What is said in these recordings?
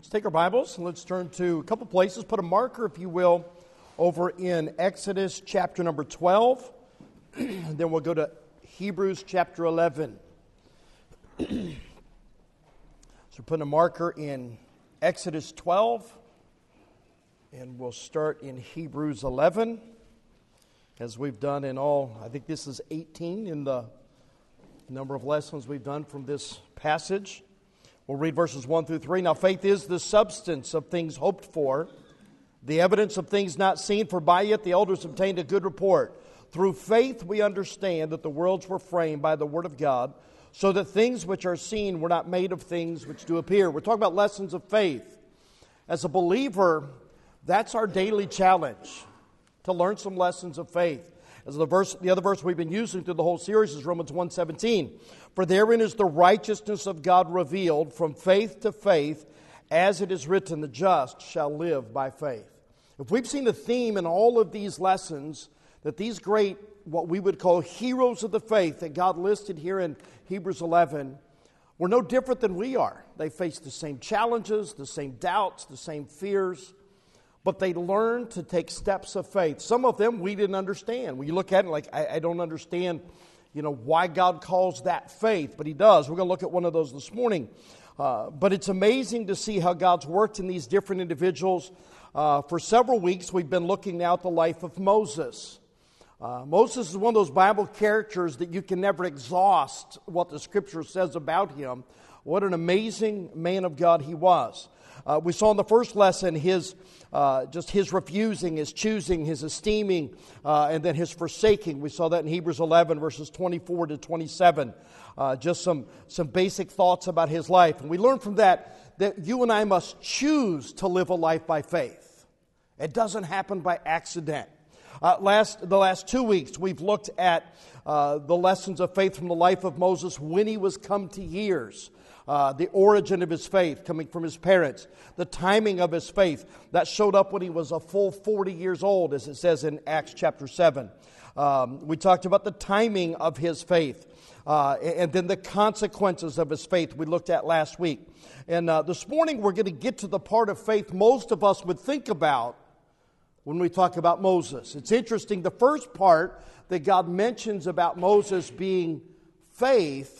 Let's take our Bibles and let's turn to a couple places. Put a marker, if you will, over in Exodus chapter number 12. then we'll go to Hebrews chapter 11. so put a marker in Exodus 12, and we'll start in Hebrews 11, as we've done in all, I think this is 18 in the number of lessons we've done from this passage. We'll read verses 1 through 3. Now, faith is the substance of things hoped for, the evidence of things not seen, for by it the elders obtained a good report. Through faith, we understand that the worlds were framed by the Word of God, so that things which are seen were not made of things which do appear. We're talking about lessons of faith. As a believer, that's our daily challenge to learn some lessons of faith. As the verse, the other verse we've been using through the whole series is Romans 1:17. For therein is the righteousness of God revealed from faith to faith, as it is written, the just shall live by faith. If we've seen a theme in all of these lessons, that these great, what we would call heroes of the faith that God listed here in Hebrews 11, were no different than we are. They faced the same challenges, the same doubts, the same fears but they learned to take steps of faith. Some of them we didn't understand. When you look at it, like, I, I don't understand, you know, why God calls that faith, but He does. We're going to look at one of those this morning. Uh, but it's amazing to see how God's worked in these different individuals. Uh, for several weeks, we've been looking now at the life of Moses. Uh, Moses is one of those Bible characters that you can never exhaust what the scripture says about him. What an amazing man of God he was. Uh, we saw in the first lesson his uh, just his refusing, his choosing, his esteeming, uh, and then his forsaking. We saw that in Hebrews 11, verses 24 to 27. Uh, just some, some basic thoughts about his life. And we learned from that that you and I must choose to live a life by faith. It doesn't happen by accident. Uh, last, the last two weeks, we've looked at uh, the lessons of faith from the life of Moses when he was come to years uh, the origin of his faith coming from his parents, the timing of his faith that showed up when he was a full 40 years old, as it says in Acts chapter 7. Um, we talked about the timing of his faith. Uh, and then the consequences of his faith we looked at last week. And uh, this morning we're going to get to the part of faith most of us would think about when we talk about Moses. It's interesting, the first part that God mentions about Moses being faith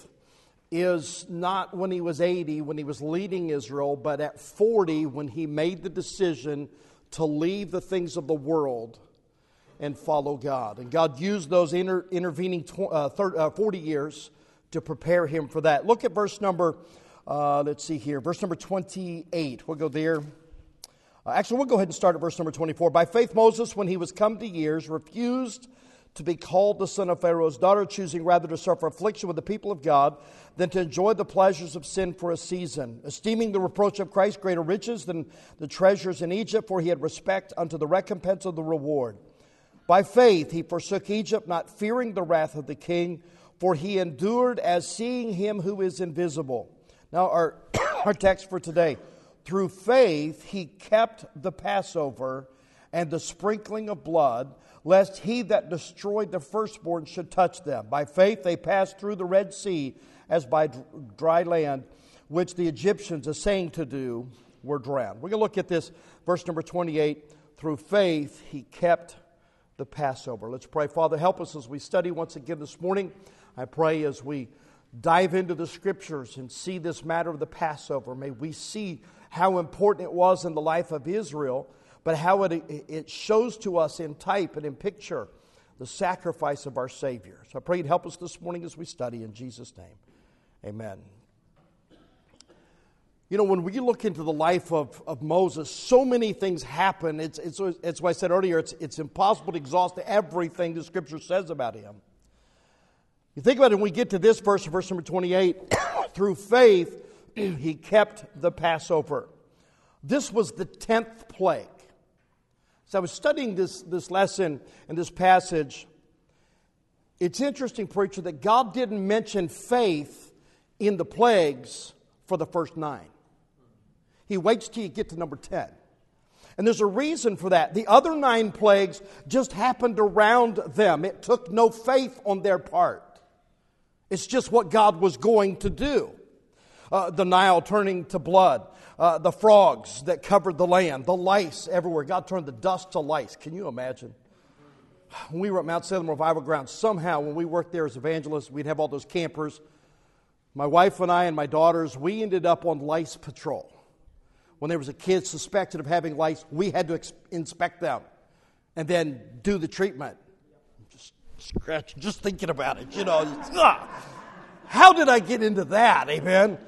is not when he was 80, when he was leading Israel, but at 40, when he made the decision to leave the things of the world and follow God. And God used those inter- intervening tw- uh, thir- uh, 40 years to prepare him for that. Look at verse number, uh, let's see here, verse number 28. We'll go there. Uh, actually, we'll go ahead and start at verse number 24. By faith, Moses, when he was come to years, refused to be called the son of Pharaoh's daughter, choosing rather to suffer affliction with the people of God than to enjoy the pleasures of sin for a season, esteeming the reproach of Christ greater riches than the treasures in Egypt, for he had respect unto the recompense of the reward. By faith he forsook Egypt, not fearing the wrath of the king, for he endured as seeing him who is invisible. Now, our, our text for today. Through faith he kept the Passover and the sprinkling of blood lest he that destroyed the firstborn should touch them. By faith they passed through the Red Sea as by dry land, which the Egyptians, essaying to do, were drowned. We're going to look at this, verse number 28. Through faith he kept the Passover. Let's pray. Father, help us as we study once again this morning. I pray as we dive into the scriptures and see this matter of the Passover, may we see how important it was in the life of Israel but how it, it shows to us in type and in picture the sacrifice of our Savior. So I pray you'd help us this morning as we study in Jesus' name. Amen. You know, when we look into the life of, of Moses, so many things happen. It's, it's, it's what I said earlier, it's, it's impossible to exhaust everything the Scripture says about him. You think about it when we get to this verse, verse number 28, through faith, he kept the Passover. This was the 10th plague. As I was studying this, this lesson and this passage, it's interesting, preacher, that God didn't mention faith in the plagues for the first nine. He waits till you get to number 10. And there's a reason for that. The other nine plagues just happened around them, it took no faith on their part. It's just what God was going to do. Uh, the Nile turning to blood, uh, the frogs that covered the land, the lice everywhere. God turned the dust to lice. Can you imagine? When we were at Mount Salem Revival Ground, somehow when we worked there as evangelists, we'd have all those campers. My wife and I and my daughters, we ended up on lice patrol. When there was a kid suspected of having lice, we had to ex- inspect them and then do the treatment. Just scratch, just thinking about it, you know. How did I get into that? Amen.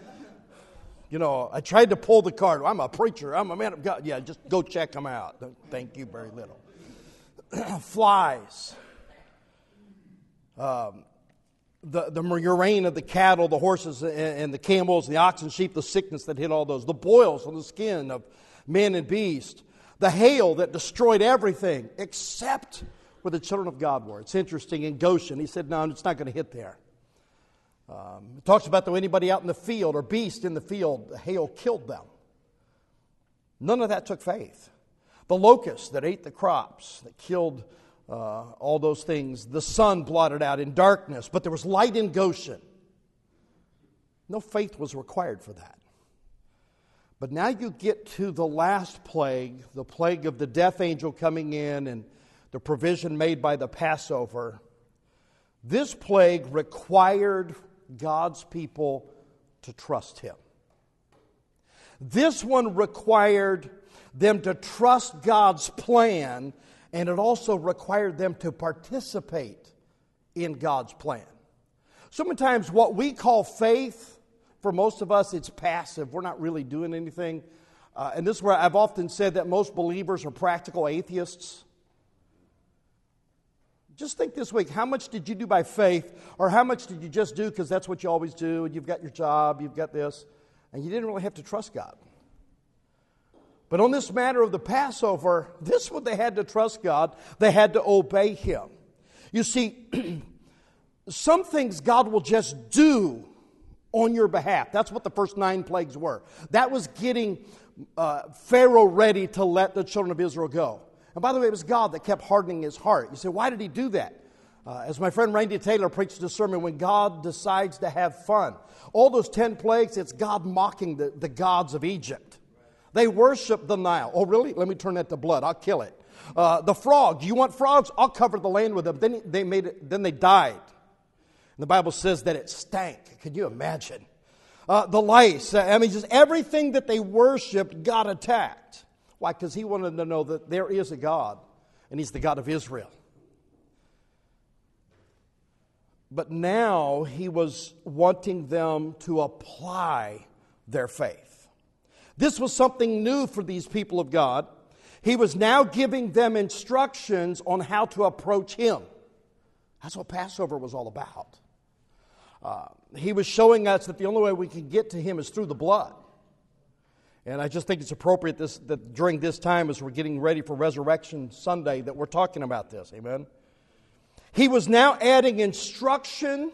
You know, I tried to pull the card. I'm a preacher. I'm a man of God. Yeah, just go check them out. Thank you very little. Flies. Um, the, the murrain of the cattle, the horses, and the camels, the oxen, sheep, the sickness that hit all those, the boils on the skin of men and beast, the hail that destroyed everything except where the children of God were. It's interesting in Goshen, he said, No, it's not going to hit there. Um, it talks about though anybody out in the field or beast in the field, the hail killed them. None of that took faith. The locusts that ate the crops, that killed uh, all those things, the sun blotted out in darkness, but there was light in Goshen. No faith was required for that. But now you get to the last plague, the plague of the death angel coming in and the provision made by the Passover. This plague required God's people to trust Him. This one required them to trust God's plan, and it also required them to participate in God's plan. So many times, what we call faith, for most of us, it's passive. We're not really doing anything. Uh, and this is where I've often said that most believers are practical atheists. Just think this week how much did you do by faith, or how much did you just do because that's what you always do, and you've got your job, you've got this, and you didn't really have to trust God? But on this matter of the Passover, this one they had to trust God, they had to obey Him. You see, some things God will just do on your behalf. That's what the first nine plagues were. That was getting uh, Pharaoh ready to let the children of Israel go. And by the way, it was God that kept hardening his heart. You say, why did he do that? Uh, as my friend Randy Taylor preached a sermon, when God decides to have fun. All those 10 plagues, it's God mocking the, the gods of Egypt. They worship the Nile. Oh, really? Let me turn that to blood. I'll kill it. Uh, the frog. You want frogs? I'll cover the land with them. Then they made it. Then they died. And the Bible says that it stank. Can you imagine? Uh, the lice. I mean, just everything that they worshipped got attacked. Why? Because he wanted to know that there is a God, and he's the God of Israel. But now he was wanting them to apply their faith. This was something new for these people of God. He was now giving them instructions on how to approach him. That's what Passover was all about. Uh, he was showing us that the only way we can get to him is through the blood. And I just think it's appropriate this, that during this time, as we're getting ready for Resurrection Sunday, that we're talking about this. Amen. He was now adding instruction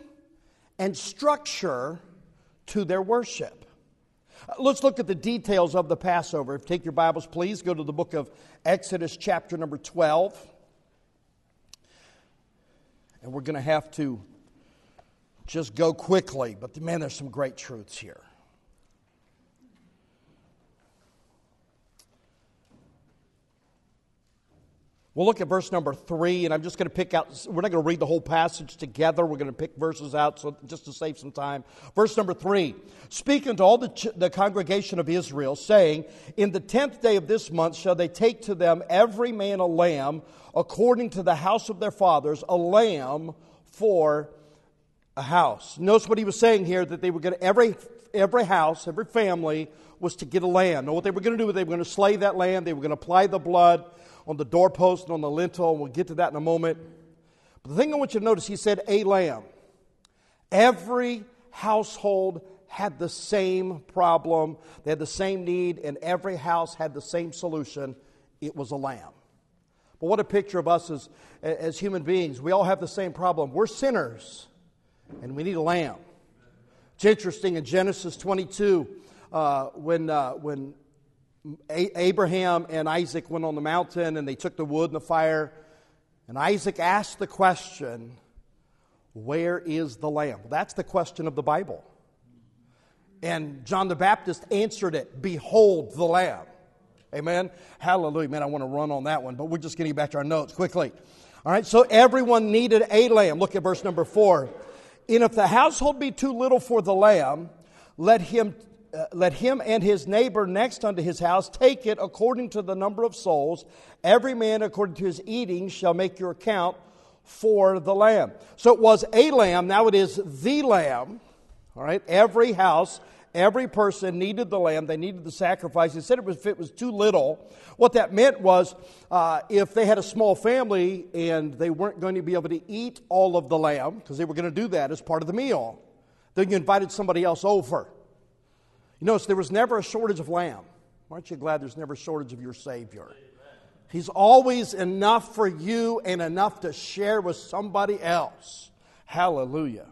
and structure to their worship. Uh, let's look at the details of the Passover. If take your Bibles, please go to the book of Exodus, chapter number 12. And we're going to have to just go quickly, but man, there's some great truths here. We'll look at verse number three, and I'm just going to pick out, we're not going to read the whole passage together. We're going to pick verses out so just to save some time. Verse number three Speaking to all the, ch- the congregation of Israel, saying, In the tenth day of this month shall they take to them every man a lamb according to the house of their fathers, a lamb for a house. Notice what he was saying here that they were going to, every, every house, every family was to get a lamb. Now, what they were going to do, was they were going to slay that lamb, they were going to apply the blood on the doorpost and on the lintel, and we'll get to that in a moment. But the thing I want you to notice, he said a lamb. Every household had the same problem, they had the same need, and every house had the same solution. It was a lamb. But what a picture of us as, as human beings. We all have the same problem. We're sinners, and we need a lamb. It's interesting in Genesis 22, uh, when, uh, when Abraham and Isaac went on the mountain and they took the wood and the fire. And Isaac asked the question, Where is the lamb? That's the question of the Bible. And John the Baptist answered it Behold the Lamb. Amen. Hallelujah. Man, I want to run on that one, but we're just getting back to our notes quickly. All right, so everyone needed a lamb. Look at verse number four. And if the household be too little for the lamb, let him, uh, let him and his neighbor next unto his house take it according to the number of souls. Every man according to his eating shall make your account for the lamb. So it was a lamb, now it is the lamb. All right, every house Every person needed the lamb, they needed the sacrifice. He said it was, if it was too little, what that meant was uh, if they had a small family and they weren't going to be able to eat all of the lamb, because they were going to do that as part of the meal, then you invited somebody else over. You notice there was never a shortage of lamb. Aren't you glad there's never a shortage of your Savior? He's always enough for you and enough to share with somebody else. Hallelujah.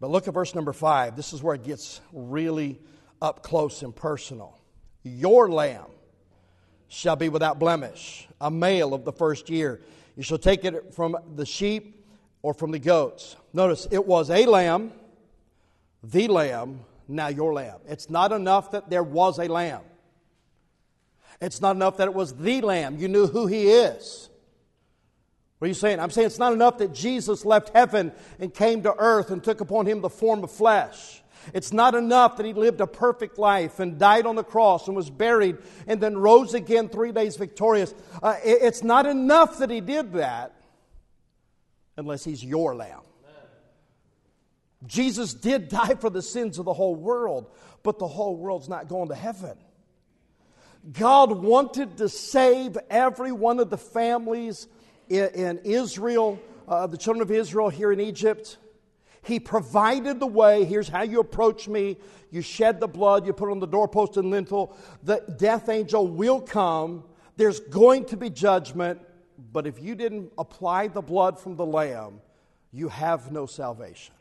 But look at verse number five. This is where it gets really up close and personal. Your lamb shall be without blemish, a male of the first year. You shall take it from the sheep or from the goats. Notice it was a lamb, the lamb, now your lamb. It's not enough that there was a lamb. It's not enough that it was the lamb. You knew who he is. What are you saying? I'm saying it's not enough that Jesus left heaven and came to earth and took upon him the form of flesh. It's not enough that he lived a perfect life and died on the cross and was buried and then rose again three days victorious. Uh, it's not enough that he did that unless he's your lamb. Jesus did die for the sins of the whole world, but the whole world's not going to heaven. God wanted to save every one of the families in, in Israel, uh, the children of Israel here in Egypt. He provided the way. Here's how you approach me. You shed the blood, you put on the doorpost and lintel. The death angel will come. There's going to be judgment. But if you didn't apply the blood from the lamb, you have no salvation.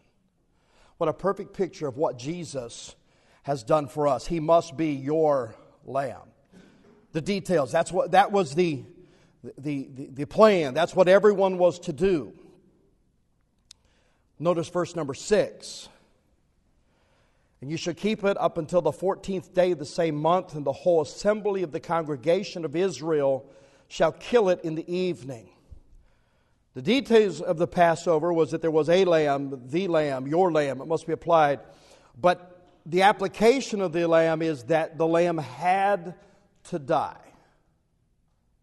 What a perfect picture of what Jesus has done for us. He must be your lamb. The details, that's what that was the the, the, the plan. That's what everyone was to do. Notice verse number six. And you shall keep it up until the 14th day of the same month, and the whole assembly of the congregation of Israel shall kill it in the evening. The details of the Passover was that there was a lamb, the lamb, your lamb, it must be applied. But the application of the lamb is that the lamb had to die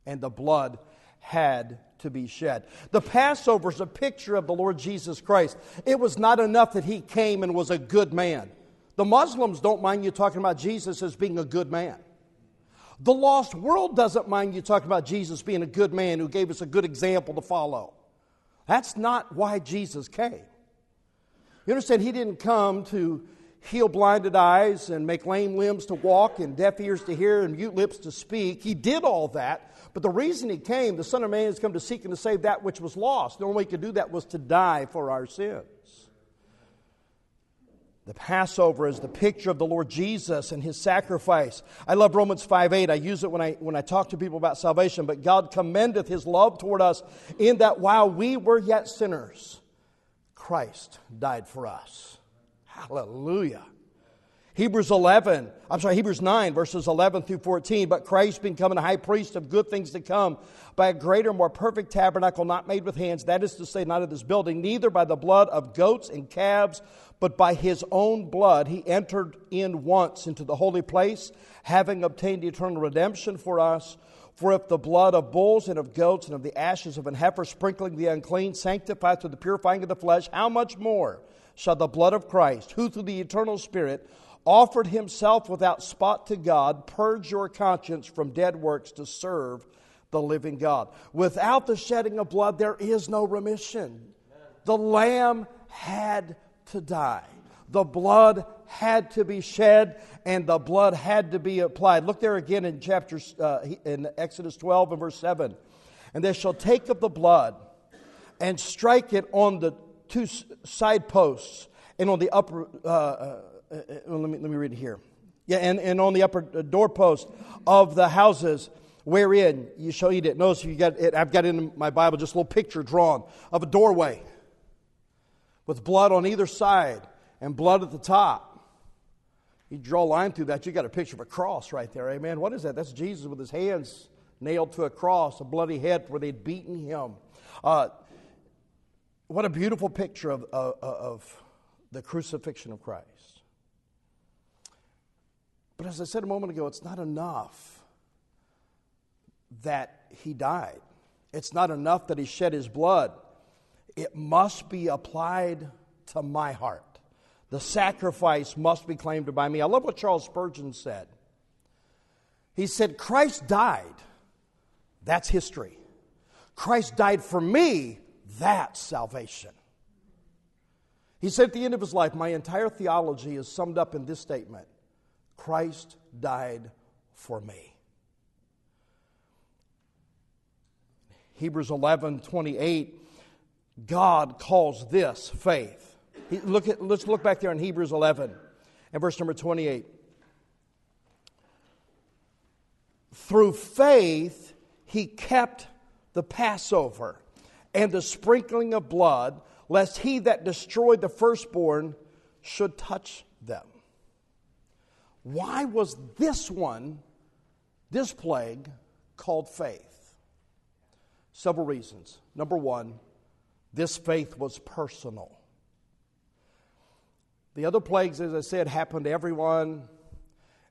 and the blood had to be shed. The Passover is a picture of the Lord Jesus Christ. It was not enough that he came and was a good man. The Muslims don't mind you talking about Jesus as being a good man. The lost world doesn't mind you talking about Jesus being a good man who gave us a good example to follow. That's not why Jesus came. You understand, he didn't come to heal blinded eyes and make lame limbs to walk and deaf ears to hear and mute lips to speak. He did all that but the reason he came, the Son of Man has come to seek and to save that which was lost. The only way he could do that was to die for our sins. The Passover is the picture of the Lord Jesus and his sacrifice. I love Romans 5 8. I use it when I, when I talk to people about salvation. But God commendeth his love toward us in that while we were yet sinners, Christ died for us. Hallelujah. Hebrews 11, I'm sorry, Hebrews 9, verses 11 through 14. But Christ, becoming a high priest of good things to come, by a greater, more perfect tabernacle not made with hands, that is to say, not of this building, neither by the blood of goats and calves, but by his own blood, he entered in once into the holy place, having obtained eternal redemption for us. For if the blood of bulls and of goats and of the ashes of an heifer sprinkling the unclean sanctify through the purifying of the flesh, how much more shall the blood of Christ, who through the eternal Spirit offered himself without spot to God, purge your conscience from dead works to serve the living God. Without the shedding of blood, there is no remission. The lamb had to die. The blood had to be shed and the blood had to be applied. Look there again in chapter uh, in Exodus 12 and verse 7. And they shall take of the blood and strike it on the two side posts and on the upper uh, uh uh, uh, let, me, let me read it here. Yeah, and, and on the upper uh, doorpost of the houses wherein you shall eat it. Notice you got it, I've got in my Bible just a little picture drawn of a doorway with blood on either side and blood at the top. You draw a line through that, you got a picture of a cross right there. Amen. What is that? That's Jesus with his hands nailed to a cross, a bloody head where they'd beaten him. Uh, what a beautiful picture of, of, of the crucifixion of Christ. But as I said a moment ago, it's not enough that he died. It's not enough that he shed his blood. It must be applied to my heart. The sacrifice must be claimed by me. I love what Charles Spurgeon said. He said, Christ died. That's history. Christ died for me. That's salvation. He said at the end of his life, My entire theology is summed up in this statement Christ died for me. Hebrews 11 28, God calls this faith. He, look at, let's look back there in Hebrews 11 and verse number 28. Through faith, he kept the Passover and the sprinkling of blood, lest he that destroyed the firstborn should touch them. Why was this one, this plague, called faith? Several reasons. Number one, this faith was personal. The other plagues, as I said, happened to everyone,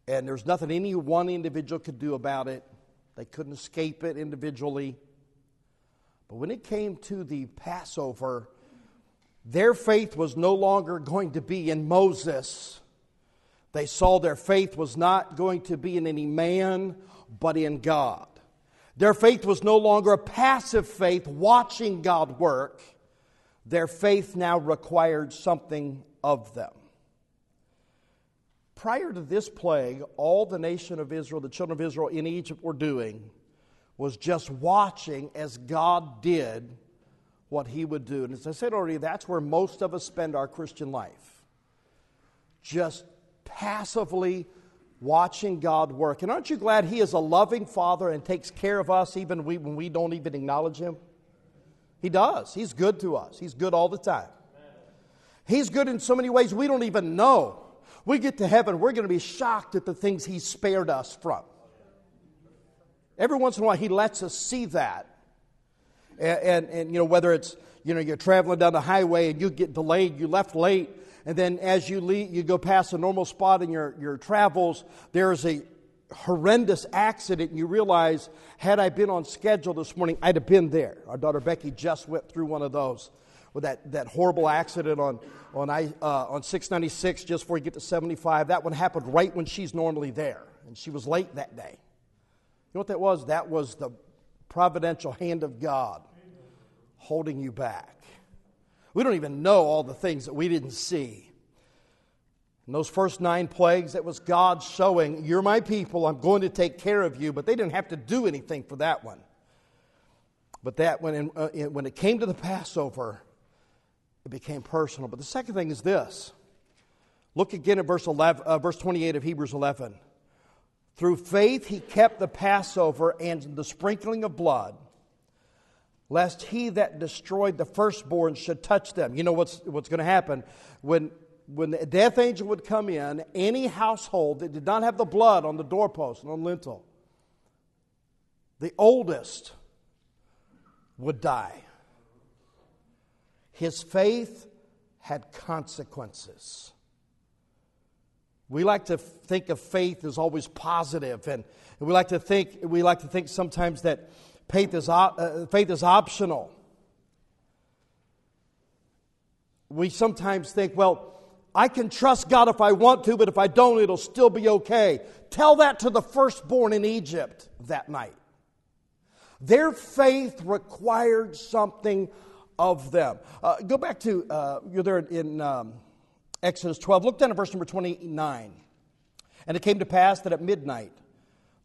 and there's nothing any one individual could do about it. They couldn't escape it individually. But when it came to the Passover, their faith was no longer going to be in Moses they saw their faith was not going to be in any man, but in God. Their faith was no longer a passive faith watching God work. Their faith now required something of them. Prior to this plague, all the nation of Israel, the children of Israel in Egypt were doing was just watching as God did what he would do. And as I said already, that's where most of us spend our Christian life. Just passively watching God work. And aren't you glad He is a loving Father and takes care of us even when we don't even acknowledge Him? He does. He's good to us, He's good all the time. He's good in so many ways we don't even know. We get to heaven, we're going to be shocked at the things He spared us from. Every once in a while, He lets us see that. And, and, and you know, whether it's, you know, you're traveling down the highway and you get delayed, you left late, and then as you leave, you go past a normal spot in your, your travels, there's a horrendous accident, and you realize, had I been on schedule this morning, I'd have been there. Our daughter Becky just went through one of those with that, that horrible accident on, on, I, uh, on 696 just before you get to 75. That one happened right when she's normally there, and she was late that day. You know what that was? That was the providential hand of God holding you back. We don't even know all the things that we didn't see. In those first nine plagues, that was God showing, You're my people, I'm going to take care of you, but they didn't have to do anything for that one. But that, when, uh, when it came to the Passover, it became personal. But the second thing is this look again at verse, 11, uh, verse 28 of Hebrews 11. Through faith, he kept the Passover and the sprinkling of blood lest he that destroyed the firstborn should touch them. You know what's, what's going to happen? When, when the death angel would come in, any household that did not have the blood on the doorpost and on lintel, the oldest would die. His faith had consequences. We like to think of faith as always positive, and we like to think we like to think sometimes that Faith is, uh, faith is optional. We sometimes think, well, I can trust God if I want to, but if I don't, it'll still be okay. Tell that to the firstborn in Egypt that night. Their faith required something of them. Uh, go back to, uh, you're there in um, Exodus 12. Look down at verse number 29. And it came to pass that at midnight,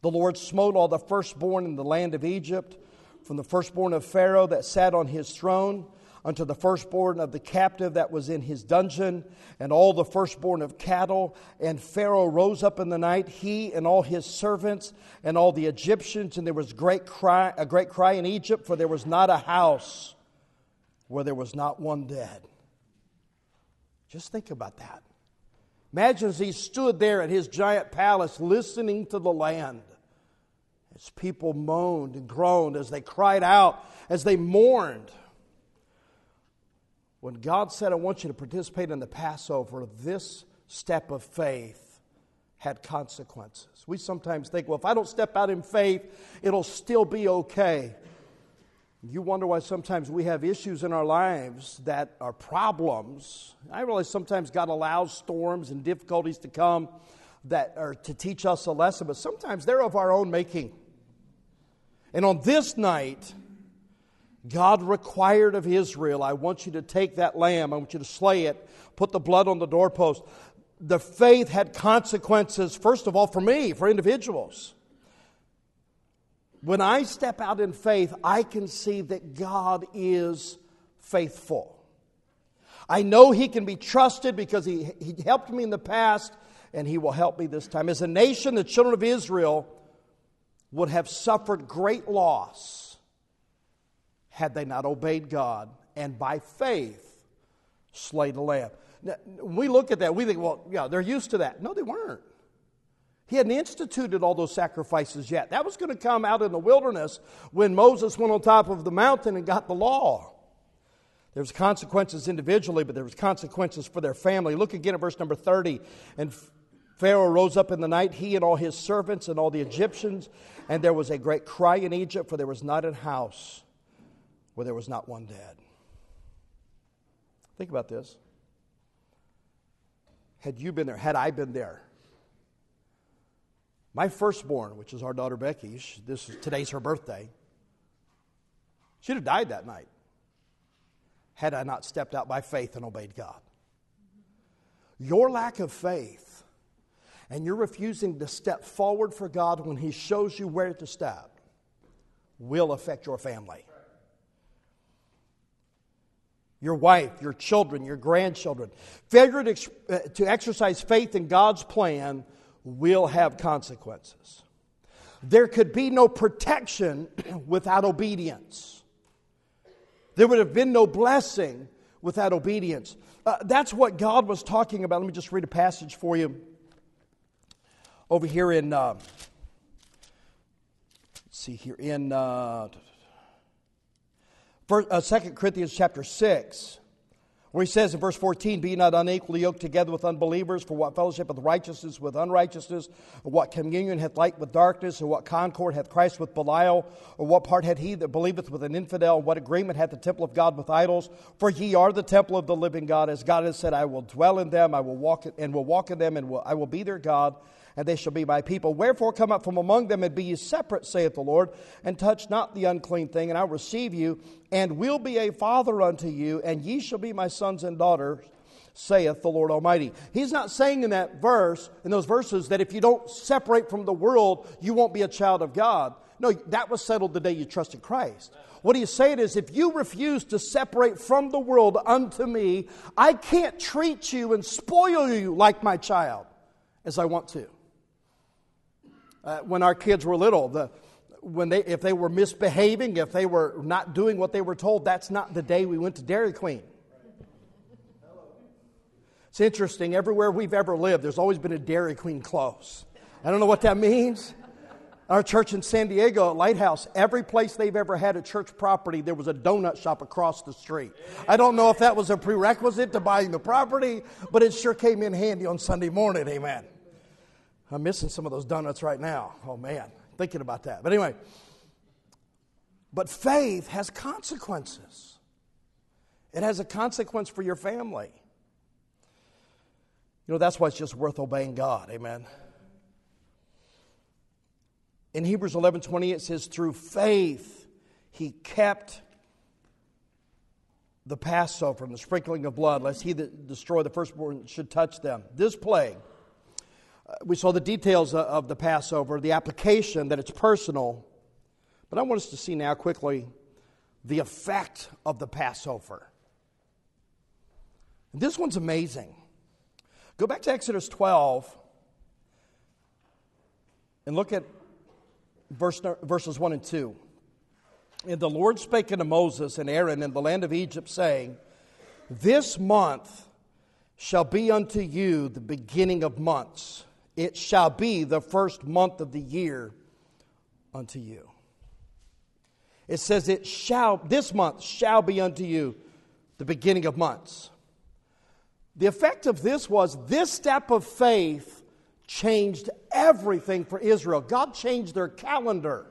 the Lord smote all the firstborn in the land of Egypt, from the firstborn of Pharaoh that sat on his throne unto the firstborn of the captive that was in his dungeon, and all the firstborn of cattle. And Pharaoh rose up in the night, he and all his servants and all the Egyptians, and there was great cry, a great cry in Egypt, for there was not a house where there was not one dead. Just think about that. Imagine as he stood there at his giant palace listening to the land. As people moaned and groaned, as they cried out, as they mourned. When God said, I want you to participate in the Passover, this step of faith had consequences. We sometimes think, well, if I don't step out in faith, it'll still be okay. You wonder why sometimes we have issues in our lives that are problems. I realize sometimes God allows storms and difficulties to come that are to teach us a lesson, but sometimes they're of our own making. And on this night, God required of Israel, I want you to take that lamb, I want you to slay it, put the blood on the doorpost. The faith had consequences, first of all, for me, for individuals. When I step out in faith, I can see that God is faithful. I know He can be trusted because He, he helped me in the past and He will help me this time. As a nation, the children of Israel would have suffered great loss had they not obeyed God and by faith slayed a lamb. Now, when we look at that, we think, well, yeah, they're used to that. No, they weren't. He hadn't instituted all those sacrifices yet. That was going to come out in the wilderness when Moses went on top of the mountain and got the law. There was consequences individually, but there was consequences for their family. Look again at verse number 30. And Pharaoh rose up in the night, he and all his servants and all the Egyptians, and there was a great cry in Egypt, for there was not a house where there was not one dead. Think about this. Had you been there, had I been there, my firstborn, which is our daughter Becky, she, this is, today's her birthday. She'd have died that night had I not stepped out by faith and obeyed God. Your lack of faith and you're refusing to step forward for God when He shows you where to step will affect your family. Your wife, your children, your grandchildren. Failure to, uh, to exercise faith in God's plan will have consequences. There could be no protection without obedience. There would have been no blessing without obedience. Uh, that's what God was talking about. Let me just read a passage for you over here in, uh, let's see here, in uh, uh, 2 Corinthians chapter 6 where he says in verse 14, Be not unequally yoked together with unbelievers, for what fellowship hath righteousness with unrighteousness, or what communion hath light with darkness, or what concord hath Christ with Belial, or what part had he that believeth with an infidel, what agreement hath the temple of God with idols? For ye are the temple of the living God, as God has said, I will dwell in them, I will walk in, and will walk in them, and will, I will be their God, and they shall be my people. Wherefore come up from among them and be ye separate, saith the Lord, and touch not the unclean thing, and I will receive you, and will be a father unto you, and ye shall be my sons and daughters, saith the Lord Almighty. He's not saying in that verse, in those verses, that if you don't separate from the world, you won't be a child of God. No, that was settled the day you trusted Christ. What he's saying is, if you refuse to separate from the world unto me, I can't treat you and spoil you like my child as I want to. Uh, when our kids were little, the, when they, if they were misbehaving, if they were not doing what they were told, that's not the day we went to Dairy Queen. It's interesting, everywhere we've ever lived, there's always been a Dairy Queen close. I don't know what that means. Our church in San Diego, Lighthouse, every place they've ever had a church property, there was a donut shop across the street. I don't know if that was a prerequisite to buying the property, but it sure came in handy on Sunday morning, amen. I'm missing some of those donuts right now. Oh man, thinking about that. But anyway, but faith has consequences. It has a consequence for your family. You know, that's why it's just worth obeying God. Amen. In Hebrews 11 20, it says, Through faith, he kept the Passover and the sprinkling of blood, lest he that destroy the firstborn should touch them. This plague we saw the details of the Passover, the application that it's personal. But I want us to see now quickly the effect of the Passover. This one's amazing. Go back to Exodus 12 and look at verse, verses 1 and 2. And the Lord spake unto Moses and Aaron in the land of Egypt, saying, This month shall be unto you the beginning of months. It shall be the first month of the year unto you. It says, It shall, this month shall be unto you the beginning of months. The effect of this was this step of faith changed everything for Israel. God changed their calendar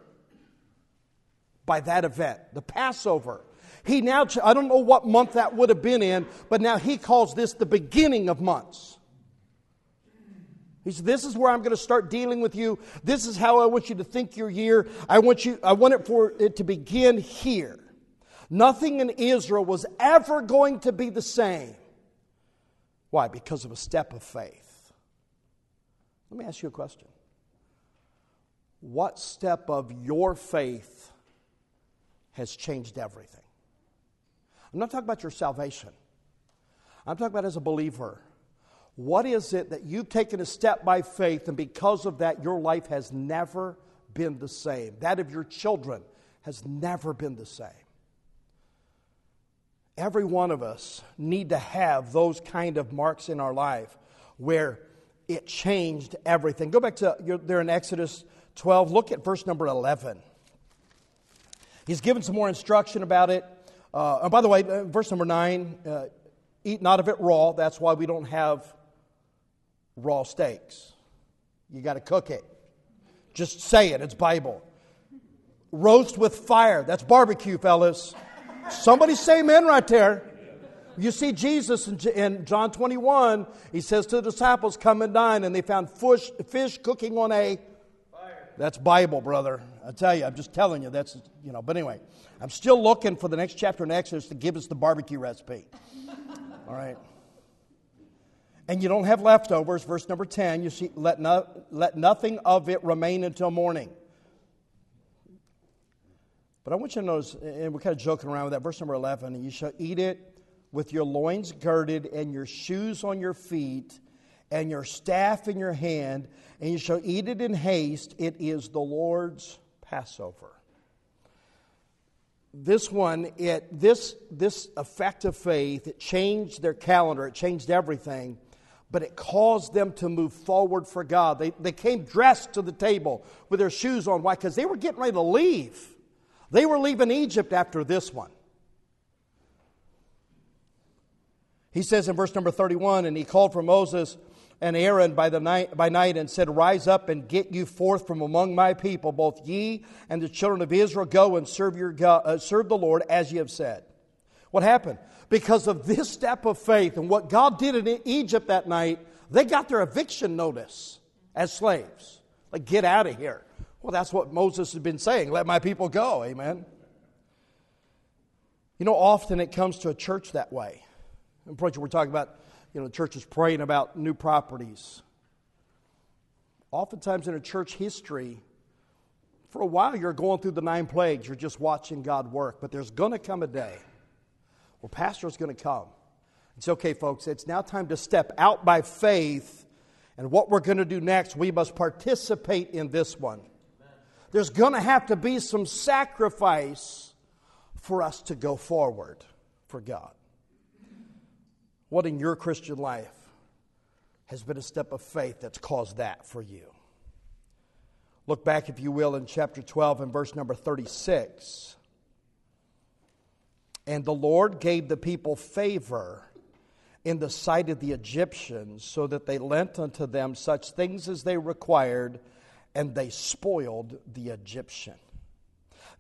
by that event, the Passover. He now, I don't know what month that would have been in, but now he calls this the beginning of months. He said, This is where I'm going to start dealing with you. This is how I want you to think your year. I want you, I want it for it to begin here. Nothing in Israel was ever going to be the same. Why? Because of a step of faith. Let me ask you a question. What step of your faith has changed everything? I'm not talking about your salvation. I'm talking about as a believer. What is it that you've taken a step by faith, and because of that, your life has never been the same? That of your children has never been the same. Every one of us need to have those kind of marks in our life where it changed everything. Go back to there in Exodus 12. Look at verse number 11. He's given some more instruction about it. Uh, and by the way, uh, verse number 9 uh, eat not of it raw. That's why we don't have raw steaks. You got to cook it. Just say it, it's Bible. Roast with fire. That's barbecue, fellas. Somebody say amen right there. You see Jesus in, John 21, he says to the disciples, Come and dine, and they found fish, fish cooking on a fire. That's Bible, brother. I tell you, I'm just telling you, that's, you know, but anyway, I'm still looking for the next chapter in Exodus to give us the barbecue recipe. All right and you don't have leftovers, verse number 10, you see, let, no, let nothing of it remain until morning. But I want you to notice, and we're kind of joking around with that, verse number 11, you shall eat it with your loins girded and your shoes on your feet and your staff in your hand, and you shall eat it in haste. It is the Lord's Passover. This one, it, this, this effect of faith, it changed their calendar, it changed everything but it caused them to move forward for God. They, they came dressed to the table with their shoes on. Why? Because they were getting ready to leave. They were leaving Egypt after this one. He says in verse number 31 And he called for Moses and Aaron by, the night, by night and said, Rise up and get you forth from among my people, both ye and the children of Israel. Go and serve, your God, uh, serve the Lord as ye have said. What happened? because of this step of faith and what God did in Egypt that night, they got their eviction notice as slaves. Like, get out of here. Well, that's what Moses had been saying let my people go. Amen. You know, often it comes to a church that way. And preacher, we're talking about, you know, the church is praying about new properties. Oftentimes in a church history, for a while you're going through the nine plagues, you're just watching God work, but there's going to come a day well, pastor's going to come. It's okay, folks. It's now time to step out by faith. And what we're going to do next, we must participate in this one. There's going to have to be some sacrifice for us to go forward for God. What in your Christian life has been a step of faith that's caused that for you? Look back, if you will, in chapter 12 and verse number 36. And the Lord gave the people favor in the sight of the Egyptians, so that they lent unto them such things as they required, and they spoiled the Egyptian.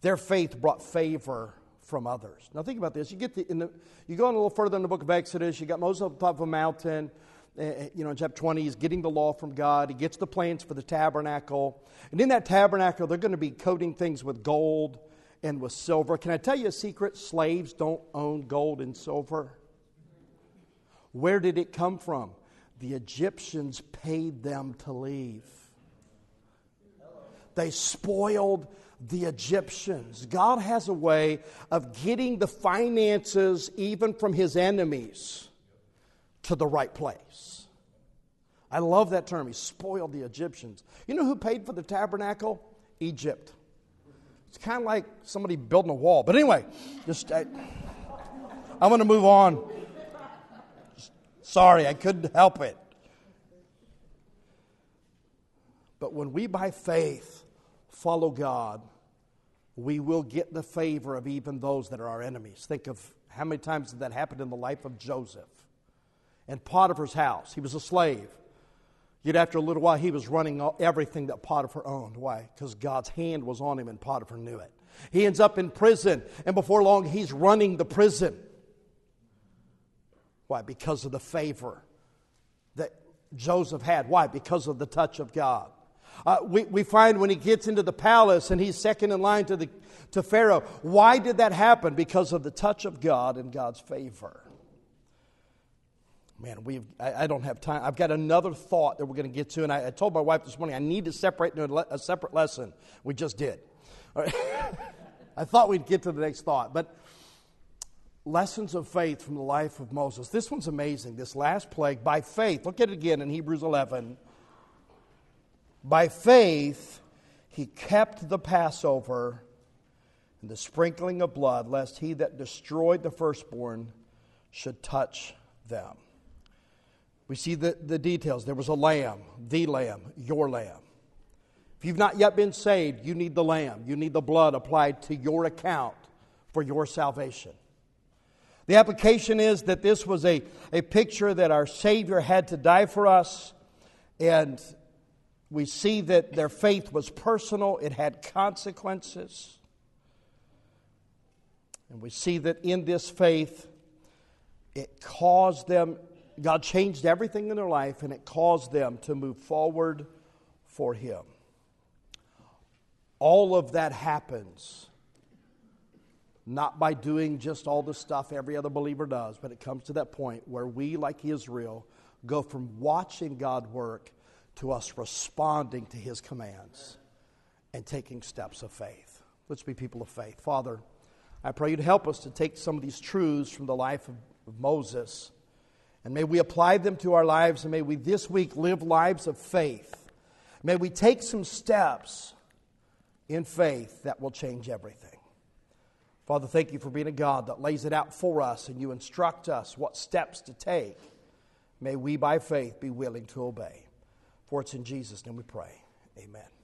Their faith brought favor from others. Now think about this. You get the, the, you go on a little further in the book of Exodus. You got Moses on top of a mountain. Uh, you know, in chapter 20, he's getting the law from God. He gets the plans for the tabernacle. And in that tabernacle, they're going to be coating things with gold and with silver. Can I tell you a secret? Slaves don't own gold and silver. Where did it come from? The Egyptians paid them to leave. They spoiled the Egyptians. God has a way of getting the finances, even from his enemies, to the right place. I love that term. He spoiled the Egyptians. You know who paid for the tabernacle? Egypt. It's kind of like somebody building a wall. But anyway, just I, I'm going to move on. Sorry, I couldn't help it. But when we, by faith, follow God, we will get the favor of even those that are our enemies. Think of how many times that happen in the life of Joseph? In Potiphar's house, he was a slave. Yet after a little while, he was running everything that Potiphar owned. Why? Because God's hand was on him and Potiphar knew it. He ends up in prison, and before long, he's running the prison. Why? Because of the favor that Joseph had. Why? Because of the touch of God. Uh, we, we find when he gets into the palace and he's second in line to, the, to Pharaoh. Why did that happen? Because of the touch of God and God's favor. Man, we I, I, don't have time. I've got another thought that we're going to get to, and I, I, told my wife this morning I need to separate into a, a separate lesson. We just did. I thought we'd get to the next thought, but lessons of faith from the life of Moses. This one's amazing. This last plague, by faith. Look at it again in Hebrews 11. By faith, he kept the Passover and the sprinkling of blood, lest he that destroyed the firstborn should touch them. We see the, the details. There was a lamb, the lamb, your lamb. If you've not yet been saved, you need the lamb. You need the blood applied to your account for your salvation. The application is that this was a, a picture that our Savior had to die for us, and we see that their faith was personal, it had consequences. And we see that in this faith, it caused them, God changed everything in their life, and it caused them to move forward for Him. All of that happens not by doing just all the stuff every other believer does, but it comes to that point where we, like Israel, go from watching God work to us responding to his commands and taking steps of faith. Let's be people of faith. Father, I pray you'd help us to take some of these truths from the life of, of Moses and may we apply them to our lives and may we this week live lives of faith. May we take some steps in faith that will change everything. Father, thank you for being a God that lays it out for us and you instruct us what steps to take. May we, by faith, be willing to obey. For it's in Jesus' name we pray. Amen.